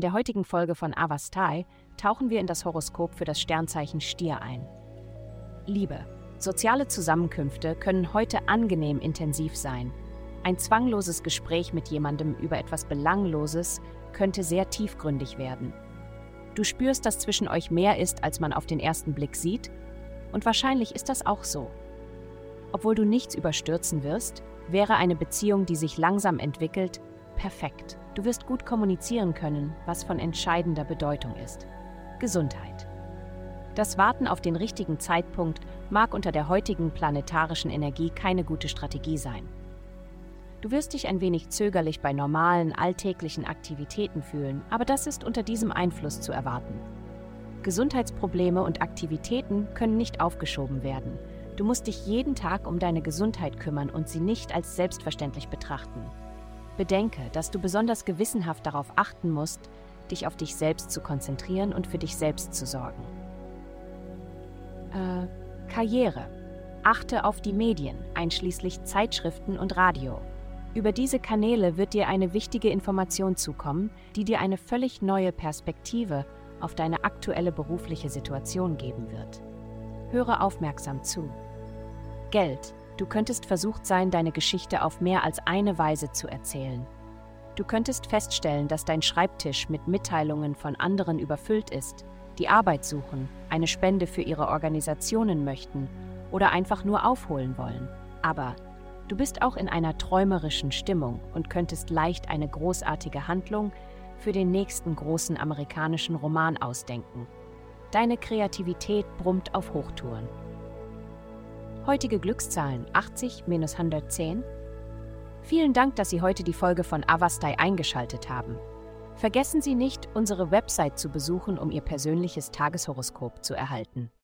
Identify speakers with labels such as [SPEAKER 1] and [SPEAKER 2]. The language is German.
[SPEAKER 1] der heutigen Folge von Avastai tauchen wir in das Horoskop für das Sternzeichen Stier ein. Liebe. Soziale Zusammenkünfte können heute angenehm intensiv sein. Ein zwangloses Gespräch mit jemandem über etwas Belangloses könnte sehr tiefgründig werden. Du spürst, dass zwischen euch mehr ist, als man auf den ersten Blick sieht, und wahrscheinlich ist das auch so. Obwohl du nichts überstürzen wirst, wäre eine Beziehung, die sich langsam entwickelt, perfekt. Du wirst gut kommunizieren können, was von entscheidender Bedeutung ist. Gesundheit. Das Warten auf den richtigen Zeitpunkt mag unter der heutigen planetarischen Energie keine gute Strategie sein. Du wirst dich ein wenig zögerlich bei normalen, alltäglichen Aktivitäten fühlen, aber das ist unter diesem Einfluss zu erwarten. Gesundheitsprobleme und Aktivitäten können nicht aufgeschoben werden. Du musst dich jeden Tag um deine Gesundheit kümmern und sie nicht als selbstverständlich betrachten. Bedenke, dass du besonders gewissenhaft darauf achten musst, dich auf dich selbst zu konzentrieren und für dich selbst zu sorgen. Äh, Karriere. Achte auf die Medien, einschließlich Zeitschriften und Radio. Über diese Kanäle wird dir eine wichtige Information zukommen, die dir eine völlig neue Perspektive auf deine aktuelle berufliche Situation geben wird. Höre aufmerksam zu. Geld. Du könntest versucht sein, deine Geschichte auf mehr als eine Weise zu erzählen. Du könntest feststellen, dass dein Schreibtisch mit Mitteilungen von anderen überfüllt ist, die Arbeit suchen, eine Spende für ihre Organisationen möchten oder einfach nur aufholen wollen. Aber du bist auch in einer träumerischen Stimmung und könntest leicht eine großartige Handlung für den nächsten großen amerikanischen Roman ausdenken. Deine Kreativität brummt auf Hochtouren. Heutige Glückszahlen 80-110. Vielen Dank, dass Sie heute die Folge von Avastai eingeschaltet haben. Vergessen Sie nicht, unsere Website zu besuchen, um Ihr persönliches Tageshoroskop zu erhalten.